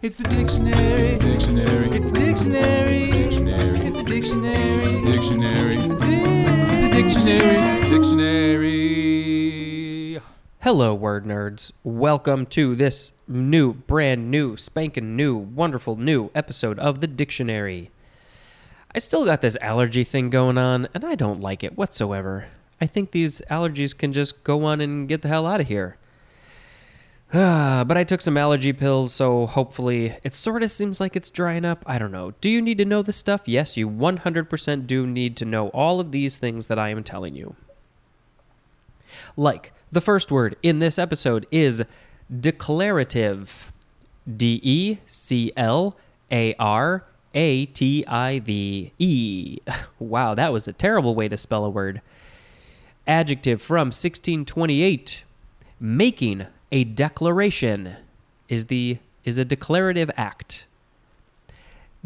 It's the dictionary. Dictionary. It's the dictionary. Dictionary. It's the dictionary. Dictionary. It's the dictionary. Dictionary. Hello, word nerds. Welcome to this new, brand new, spanking new, wonderful new episode of the dictionary. I still got this allergy thing going on, and I don't like it whatsoever. I think these allergies can just go on and get the hell out of here. but I took some allergy pills, so hopefully it sort of seems like it's drying up. I don't know. Do you need to know this stuff? Yes, you 100% do need to know all of these things that I am telling you. Like, the first word in this episode is declarative. D E C L A R A T I V E. Wow, that was a terrible way to spell a word. Adjective from 1628. Making a declaration is the is a declarative act.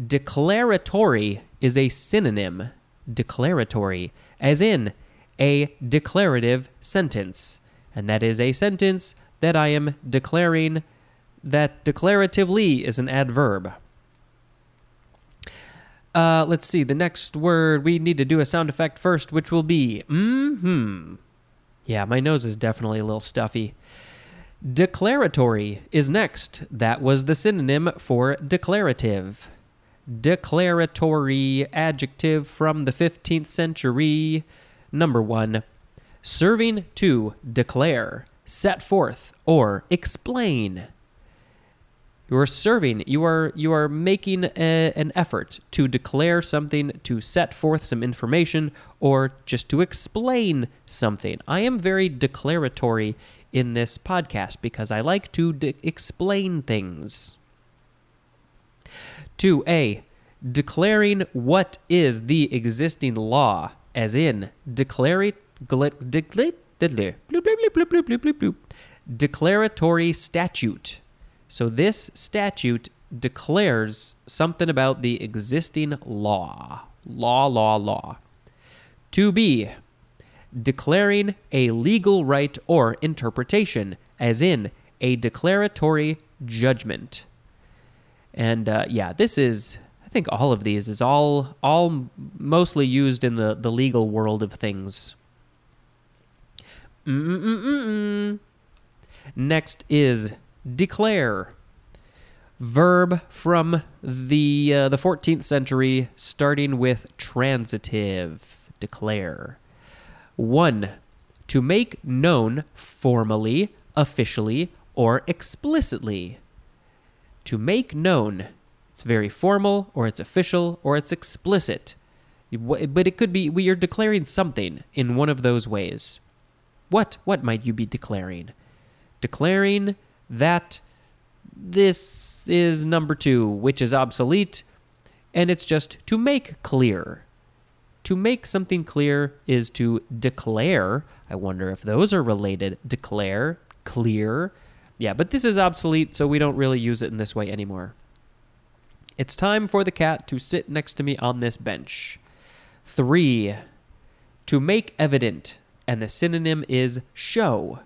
Declaratory is a synonym. Declaratory, as in a declarative sentence. And that is a sentence that I am declaring that declaratively is an adverb. Uh, let's see, the next word, we need to do a sound effect first, which will be mm-hmm. Yeah, my nose is definitely a little stuffy. Declaratory is next. That was the synonym for declarative. Declaratory adjective from the 15th century. Number one, serving to declare, set forth, or explain. You are serving. You are you are making a, an effort to declare something, to set forth some information, or just to explain something. I am very declaratory in this podcast because I like to de- explain things. 2a declaring what is the existing law as in declare declaratory statute. So this statute declares something about the existing law. Law law law. 2b declaring a legal right or interpretation, as in a declaratory judgment. And uh, yeah, this is I think all of these is all all mostly used in the the legal world of things. Mm-mm-mm-mm. Next is declare. Verb from the uh, the 14th century, starting with transitive. Declare. 1. To make known formally, officially, or explicitly. To make known. It's very formal, or it's official, or it's explicit. But it could be we are declaring something in one of those ways. What what might you be declaring? Declaring that this is number 2, which is obsolete, and it's just to make clear. To make something clear is to declare. I wonder if those are related. Declare, clear. Yeah, but this is obsolete, so we don't really use it in this way anymore. It's time for the cat to sit next to me on this bench. Three, to make evident, and the synonym is show,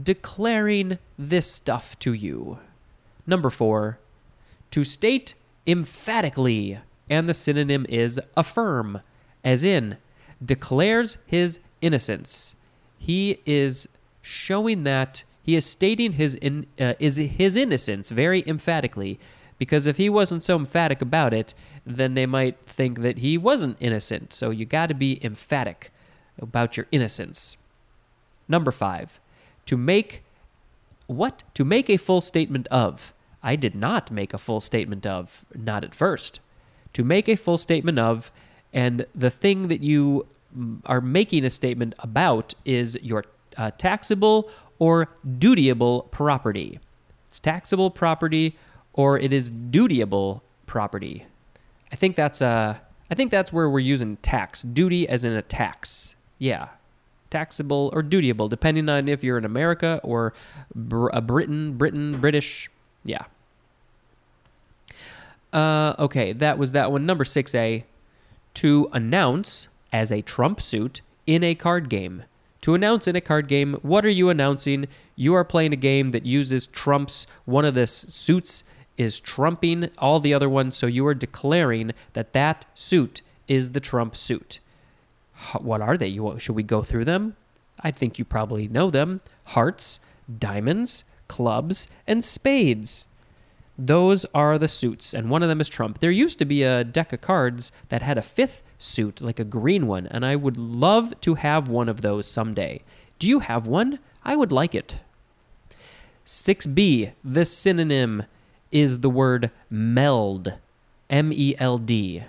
declaring this stuff to you. Number four, to state emphatically, and the synonym is affirm, as in declares his innocence. He is showing that he is stating his in, uh, is his innocence very emphatically because if he wasn't so emphatic about it, then they might think that he wasn't innocent. So you got to be emphatic about your innocence. Number 5. To make what? To make a full statement of. I did not make a full statement of, not at first. To make a full statement of and the thing that you are making a statement about is your uh, taxable or dutiable property. It's taxable property or it is dutiable property. I think that's uh I think that's where we're using tax. Duty as in a tax. Yeah. Taxable or dutiable, depending on if you're in America or Br- uh, Britain, Britain, British. Yeah. Uh, okay, that was that one. Number 6A to announce as a trump suit in a card game. To announce in a card game, what are you announcing? You are playing a game that uses trumps, one of the suits is trumping all the other ones, so you are declaring that that suit is the Trump suit. What are they? You, should we go through them? I think you probably know them hearts, diamonds, clubs, and spades. Those are the suits, and one of them is Trump. There used to be a deck of cards that had a fifth suit, like a green one, and I would love to have one of those someday. Do you have one? I would like it. 6b, the synonym is the word meld. M E L D.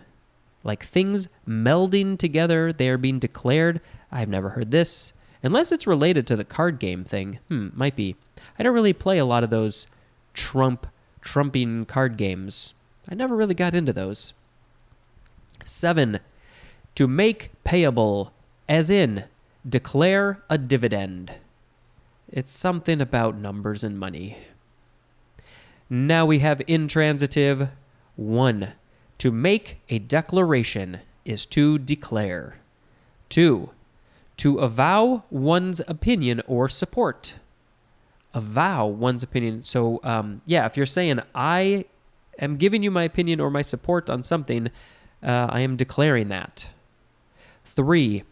Like things melding together, they are being declared. I've never heard this. Unless it's related to the card game thing. Hmm, might be. I don't really play a lot of those Trump, trumping card games. I never really got into those. Seven, to make payable, as in declare a dividend. It's something about numbers and money. Now we have intransitive. One, to make a declaration is to declare. Two, to avow one's opinion or support. Avow one's opinion. So, um, yeah, if you're saying, I am giving you my opinion or my support on something, uh, I am declaring that. Three,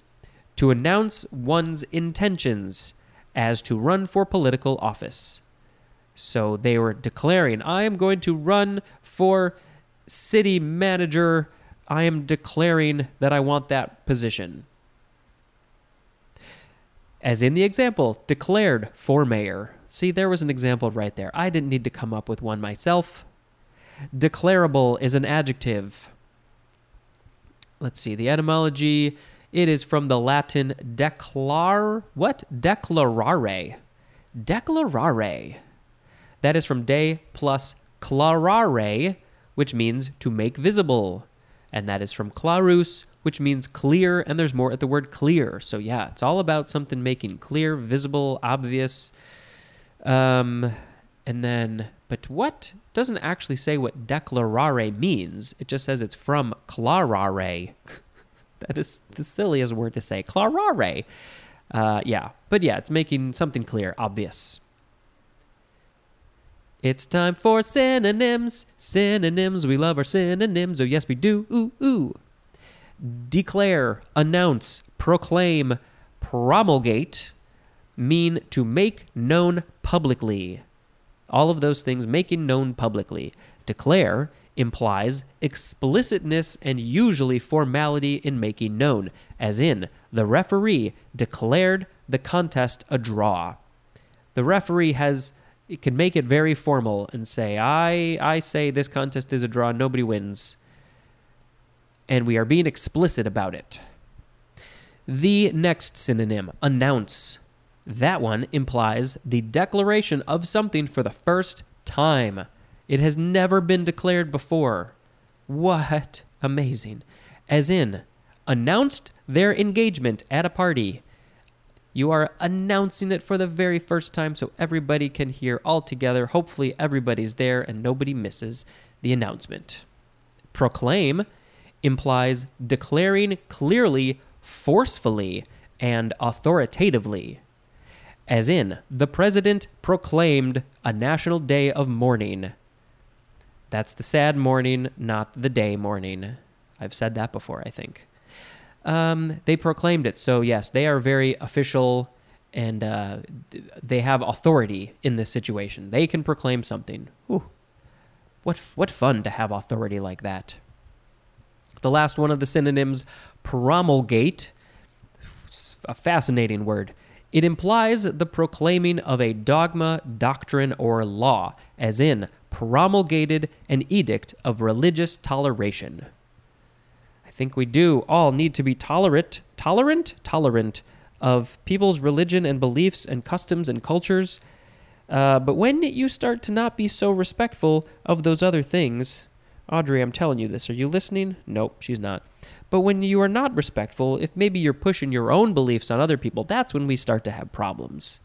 to announce one's intentions as to run for political office. So they were declaring, I am going to run for city manager. I am declaring that I want that position. As in the example, declared for mayor. See, there was an example right there. I didn't need to come up with one myself. Declarable is an adjective. Let's see, the etymology. It is from the Latin declar. What? Declarare. Declarare. That is from de plus clarare, which means to make visible. And that is from clarus, which means clear, and there's more at the word clear. So yeah, it's all about something making clear, visible, obvious. Um, and then, but what doesn't actually say what declarare means? It just says it's from clarare. that is the silliest word to say. Clarare. Uh, yeah, but yeah, it's making something clear, obvious. It's time for synonyms. Synonyms. We love our synonyms. Oh, yes, we do. Ooh, ooh. Declare, announce, proclaim, promulgate mean to make known publicly. All of those things making known publicly. Declare implies explicitness and usually formality in making known, as in, the referee declared the contest a draw. The referee has it can make it very formal and say, I I say this contest is a draw, nobody wins. And we are being explicit about it. The next synonym, announce. That one implies the declaration of something for the first time. It has never been declared before. What? Amazing. As in, announced their engagement at a party. You are announcing it for the very first time so everybody can hear all together. Hopefully, everybody's there and nobody misses the announcement. Proclaim implies declaring clearly, forcefully, and authoritatively. As in, the president proclaimed a national day of mourning. That's the sad mourning, not the day mourning. I've said that before, I think. Um, they proclaimed it. So, yes, they are very official and uh, they have authority in this situation. They can proclaim something. Ooh, what, what fun to have authority like that. The last one of the synonyms, promulgate, a fascinating word. It implies the proclaiming of a dogma, doctrine, or law, as in promulgated an edict of religious toleration. I think we do all need to be tolerant, tolerant, tolerant of people's religion and beliefs and customs and cultures. Uh, but when you start to not be so respectful of those other things, Audrey, I'm telling you this. Are you listening? Nope, she's not. But when you are not respectful, if maybe you're pushing your own beliefs on other people, that's when we start to have problems.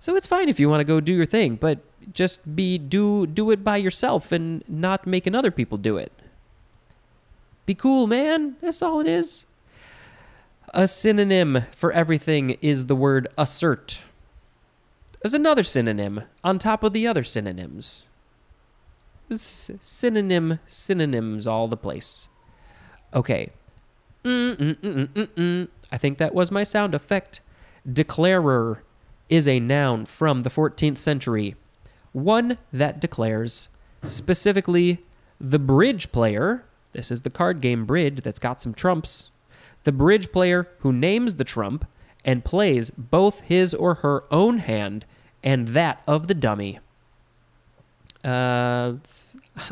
So it's fine if you want to go do your thing, but just be do do it by yourself and not making other people do it. Be cool, man. That's all it is. A synonym for everything is the word assert. There's another synonym on top of the other synonyms. Synonym, synonyms all the place. Okay. Mm-mm-mm-mm-mm. I think that was my sound effect. Declarer is a noun from the 14th century. One that declares, specifically, the bridge player. This is the card game bridge that's got some trumps. The bridge player who names the trump and plays both his or her own hand and that of the dummy. Uh,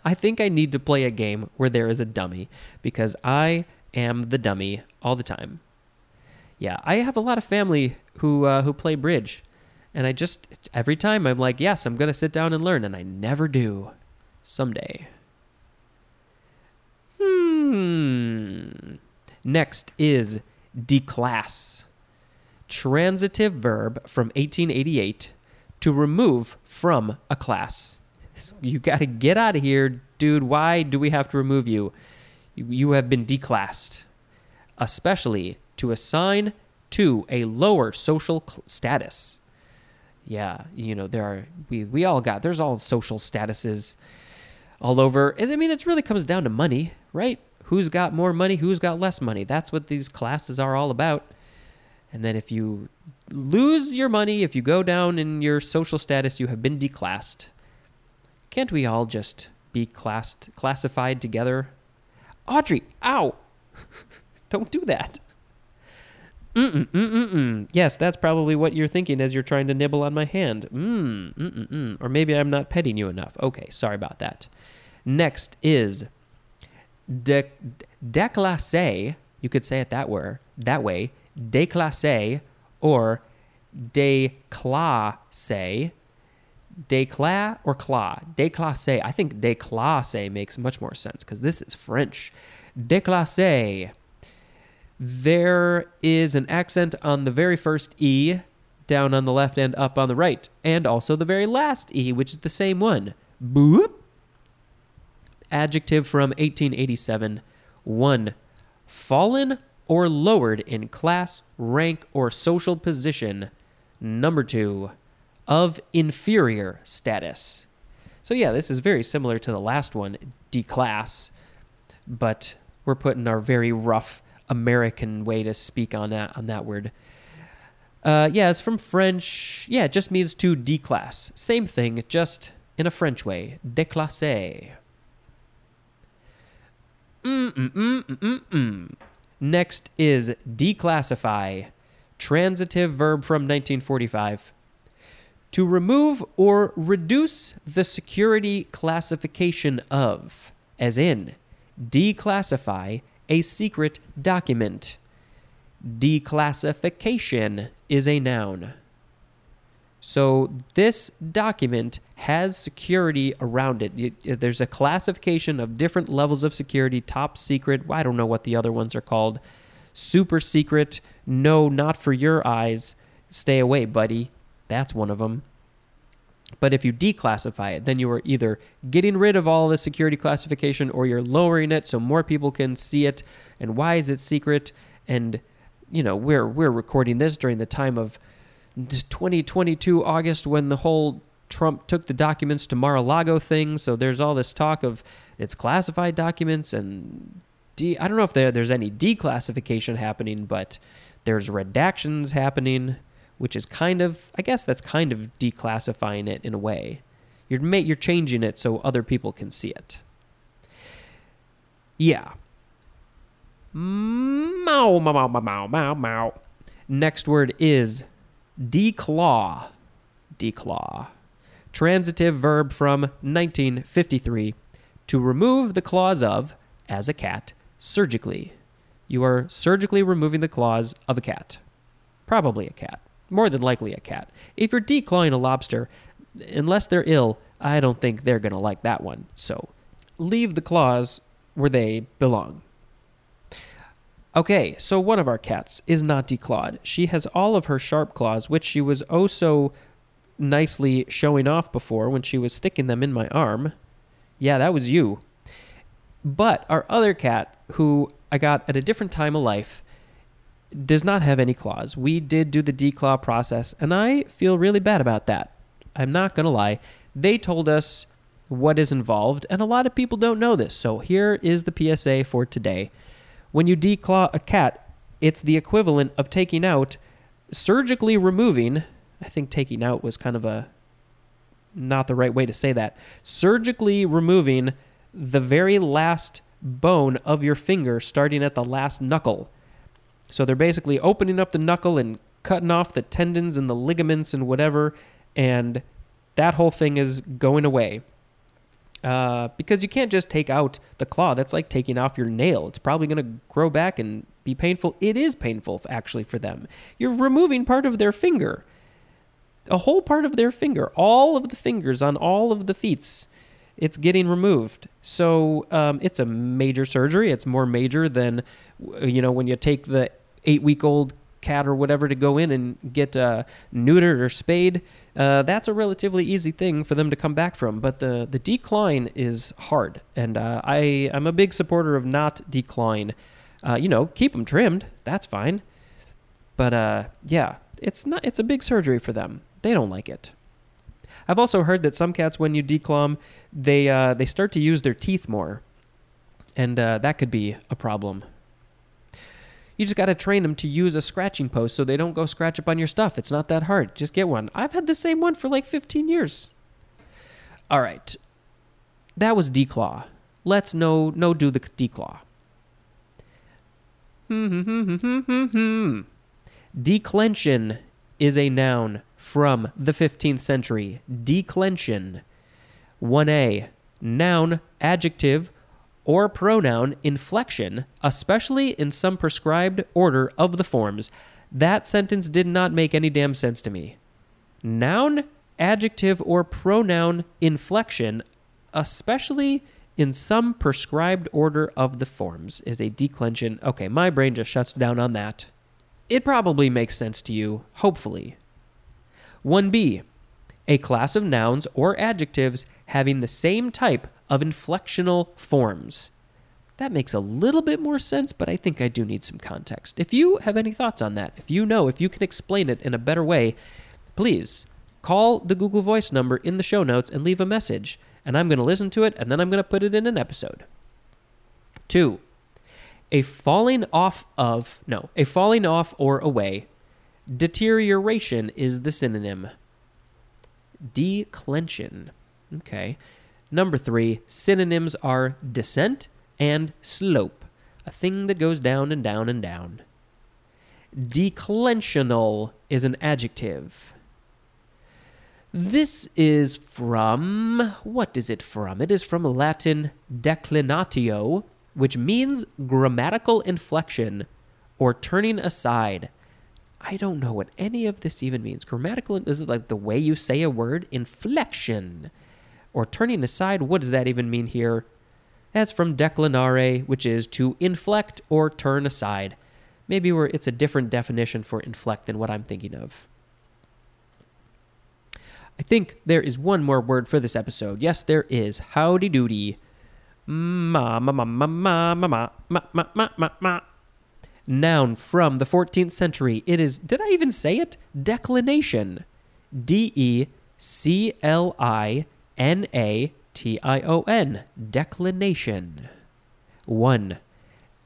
I think I need to play a game where there is a dummy because I am the dummy all the time. Yeah, I have a lot of family who uh, who play bridge, and I just every time I'm like, yes, I'm gonna sit down and learn, and I never do. Someday. Hmm. Next is declass. Transitive verb from 1888 to remove from a class. You got to get out of here, dude. Why do we have to remove you? You, have been declassed, especially to assign to a lower social status. Yeah, you know there are we we all got there's all social statuses all over. I mean, it really comes down to money, right? Who's got more money? Who's got less money? That's what these classes are all about. And then if you lose your money, if you go down in your social status, you have been declassed. Can't we all just be classed, classified together? Audrey, ow! Don't do that. Mm-mm, mm-mm, mm. Yes, that's probably what you're thinking as you're trying to nibble on my hand. Mm, mm-mm, mm. Or maybe I'm not petting you enough. Okay, sorry about that. Next is de, déclassé. You could say it that way. That way, déclassé or déclassé. Décla or cla? Déclassé. I think déclassé makes much more sense because this is French. Déclassé. There is an accent on the very first E down on the left and up on the right, and also the very last E, which is the same one. Boop. Adjective from 1887. 1. Fallen or lowered in class, rank, or social position. Number 2. Of inferior status. So, yeah, this is very similar to the last one, declass, but we're putting our very rough American way to speak on that on that word. Uh, yeah, it's from French. Yeah, it just means to declass. Same thing, just in a French way. Mm-mm-mm-mm-mm. Next is declassify. Transitive verb from 1945. To remove or reduce the security classification of, as in, declassify a secret document. Declassification is a noun. So this document has security around it. There's a classification of different levels of security top secret. I don't know what the other ones are called. Super secret. No, not for your eyes. Stay away, buddy. That's one of them. But if you declassify it, then you are either getting rid of all the security classification or you're lowering it so more people can see it. And why is it secret? And you know, we're we're recording this during the time of 2022 August when the whole Trump took the documents to Mar-a-Lago thing. So there's all this talk of it's classified documents and de- I don't know if there, there's any declassification happening, but there's redactions happening which is kind of I guess that's kind of declassifying it in a way. You're ma- you're changing it so other people can see it. Yeah. Mow mow mow mow mow mow. Next word is declaw. Declaw. Transitive verb from 1953 to remove the claws of as a cat surgically. You are surgically removing the claws of a cat. Probably a cat more than likely a cat. If you're declawing a lobster, unless they're ill, I don't think they're going to like that one. So leave the claws where they belong. Okay, so one of our cats is not declawed. She has all of her sharp claws, which she was oh so nicely showing off before when she was sticking them in my arm. Yeah, that was you. But our other cat, who I got at a different time of life, does not have any claws. We did do the declaw process, and I feel really bad about that. I'm not going to lie. They told us what is involved, and a lot of people don't know this. So here is the PSA for today. When you declaw a cat, it's the equivalent of taking out, surgically removing, I think taking out was kind of a not the right way to say that, surgically removing the very last bone of your finger starting at the last knuckle. So they're basically opening up the knuckle and cutting off the tendons and the ligaments and whatever, and that whole thing is going away. Uh, because you can't just take out the claw. That's like taking off your nail. It's probably going to grow back and be painful. It is painful, actually, for them. You're removing part of their finger, a whole part of their finger, all of the fingers on all of the feet. It's getting removed. So um, it's a major surgery. It's more major than, you know, when you take the eight week old cat or whatever to go in and get uh, neutered or spayed. Uh, that's a relatively easy thing for them to come back from. But the, the declawing is hard. And uh, I, I'm a big supporter of not declawing. Uh, you know, keep them trimmed. That's fine. But uh, yeah, it's not. It's a big surgery for them. They don't like it. I've also heard that some cats, when you declaw they uh, they start to use their teeth more, and that could be a problem. You just got to train them to use a scratching post so they don't go scratch up on your stuff. It's not that hard. Just get one. I've had the same one for like 15 years. All right, that was declaw. Let's no no do the declaw. Declension is a noun from the 15th century. Declension. 1a. Noun, adjective, or pronoun inflection, especially in some prescribed order of the forms. That sentence did not make any damn sense to me. Noun, adjective, or pronoun inflection, especially in some prescribed order of the forms, is a declension. Okay, my brain just shuts down on that. It probably makes sense to you, hopefully. 1b. A class of nouns or adjectives having the same type of inflectional forms. That makes a little bit more sense, but I think I do need some context. If you have any thoughts on that, if you know, if you can explain it in a better way, please call the Google Voice number in the show notes and leave a message, and I'm going to listen to it and then I'm going to put it in an episode. Two, a falling off of, no, a falling off or away. Deterioration is the synonym. Declension. Okay. Number three, synonyms are descent and slope, a thing that goes down and down and down. Declensional is an adjective. This is from, what is it from? It is from Latin declinatio, which means grammatical inflection or turning aside. I don't know what any of this even means. Grammatical, is it like the way you say a word? Inflection or turning aside. What does that even mean here? That's from declinare, which is to inflect or turn aside. Maybe it's a different definition for inflect than what I'm thinking of. I think there is one more word for this episode. Yes, there is. Howdy doody. Ma ma ma ma ma ma ma ma ma ma ma ma. Noun from the 14th century. It is. Did I even say it? Declination. D E C L I N A T I O N. Declination. 1.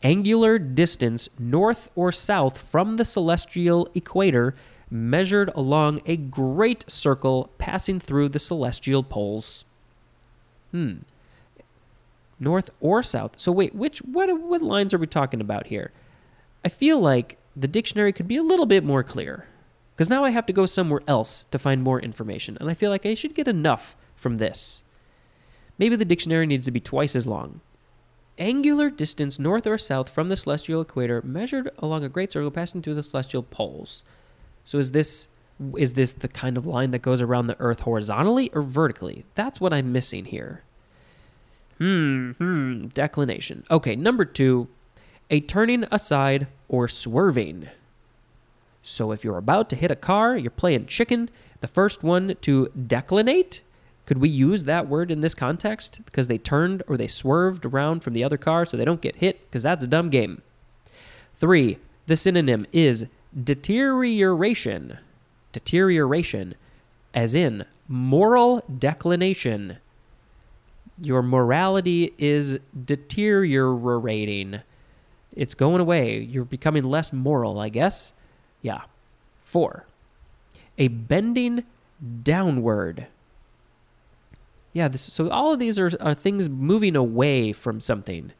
Angular distance north or south from the celestial equator measured along a great circle passing through the celestial poles. Hmm. North or south. So wait, which what what lines are we talking about here? I feel like the dictionary could be a little bit more clear. Cuz now I have to go somewhere else to find more information, and I feel like I should get enough from this. Maybe the dictionary needs to be twice as long. Angular distance north or south from the celestial equator measured along a great circle passing through the celestial poles. So is this is this the kind of line that goes around the earth horizontally or vertically? That's what I'm missing here. Hmm, hmm, declination. Okay, number 2, a turning aside or swerving. So if you're about to hit a car, you're playing chicken, the first one to declinate could we use that word in this context? Because they turned or they swerved around from the other car so they don't get hit? Because that's a dumb game. Three, the synonym is deterioration. Deterioration, as in moral declination. Your morality is deteriorating. It's going away. You're becoming less moral, I guess. Yeah. Four. A bending downward. Yeah, this, so all of these are, are things moving away from something.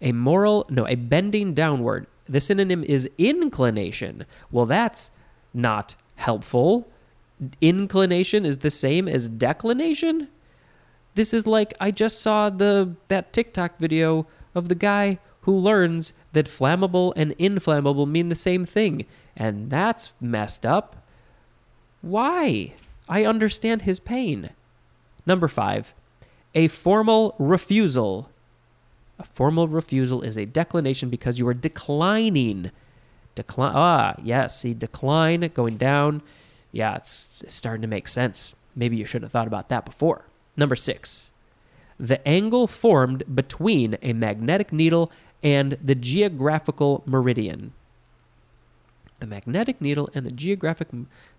A moral, no, a bending downward. The synonym is inclination. Well, that's not helpful. Inclination is the same as declination. This is like I just saw the that TikTok video of the guy who learns that flammable and inflammable mean the same thing, and that's messed up. Why? I understand his pain. Number 5. A formal refusal. A formal refusal is a declination because you are declining. Decline. Ah, yes. See, decline going down. Yeah, it's, it's starting to make sense. Maybe you should have thought about that before. Number six. The angle formed between a magnetic needle and the geographical meridian. The magnetic needle and the geographic.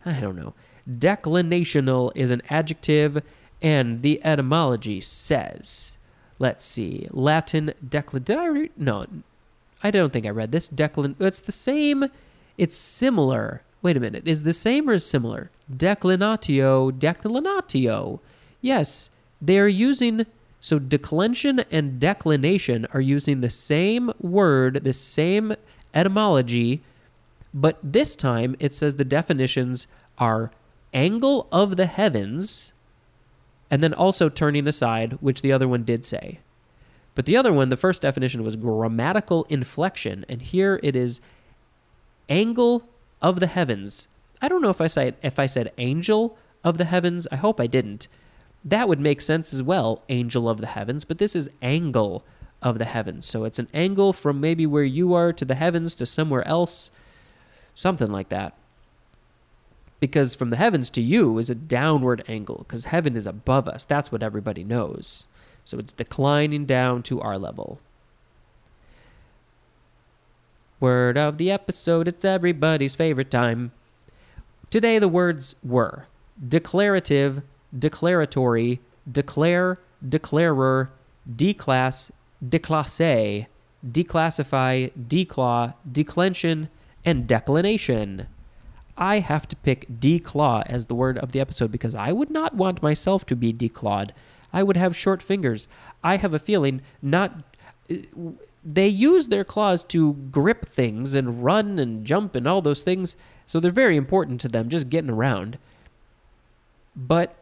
I don't know. Declinational is an adjective, and the etymology says. Let's see. Latin declin. Did I read? No, I don't think I read this. Declin. It's the same. It's similar. Wait a minute. Is the same or is similar? Declinatio. Declinatio. Yes, they are using. So declension and declination are using the same word, the same etymology, but this time it says the definitions are angle of the heavens and then also turning aside, which the other one did say. But the other one, the first definition was grammatical inflection, and here it is angle of the heavens. I don't know if I said if I said angel of the heavens. I hope I didn't. That would make sense as well, angel of the heavens, but this is angle of the heavens. So it's an angle from maybe where you are to the heavens to somewhere else, something like that. Because from the heavens to you is a downward angle, because heaven is above us. That's what everybody knows. So it's declining down to our level. Word of the episode, it's everybody's favorite time. Today the words were declarative, declaratory, declare, declarer, declass, declasse, declassify, declaw, declension, and declination. I have to pick declaw as the word of the episode because I would not want myself to be declawed. I would have short fingers. I have a feeling not. Uh, they use their claws to grip things and run and jump and all those things, so they're very important to them just getting around. But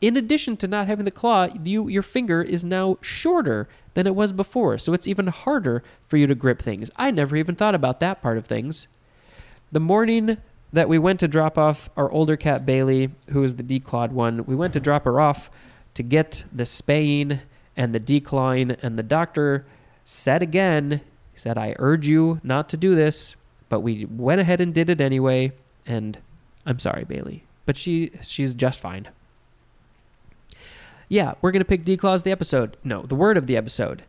in addition to not having the claw, you your finger is now shorter than it was before, so it's even harder for you to grip things. I never even thought about that part of things. The morning that we went to drop off our older cat Bailey, who is the declawed one, we went to drop her off to get the spaying and the declawing, and the doctor said again, he said, I urge you not to do this, but we went ahead and did it anyway, and I'm sorry, Bailey. But she she's just fine. Yeah, we're gonna pick declaw as the episode. No, the word of the episode.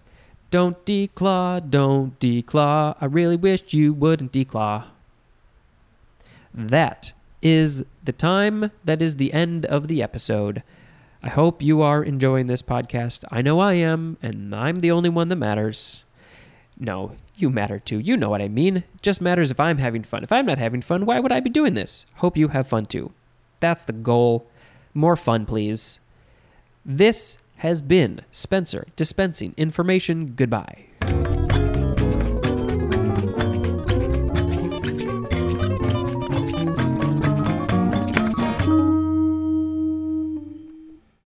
Don't declaw, don't declaw. I really wish you wouldn't declaw. That is the time. That is the end of the episode. I hope you are enjoying this podcast. I know I am, and I'm the only one that matters. No, you matter too. You know what I mean. It just matters if I'm having fun. If I'm not having fun, why would I be doing this? Hope you have fun too. That's the goal. More fun, please. This has been Spencer dispensing information. Goodbye.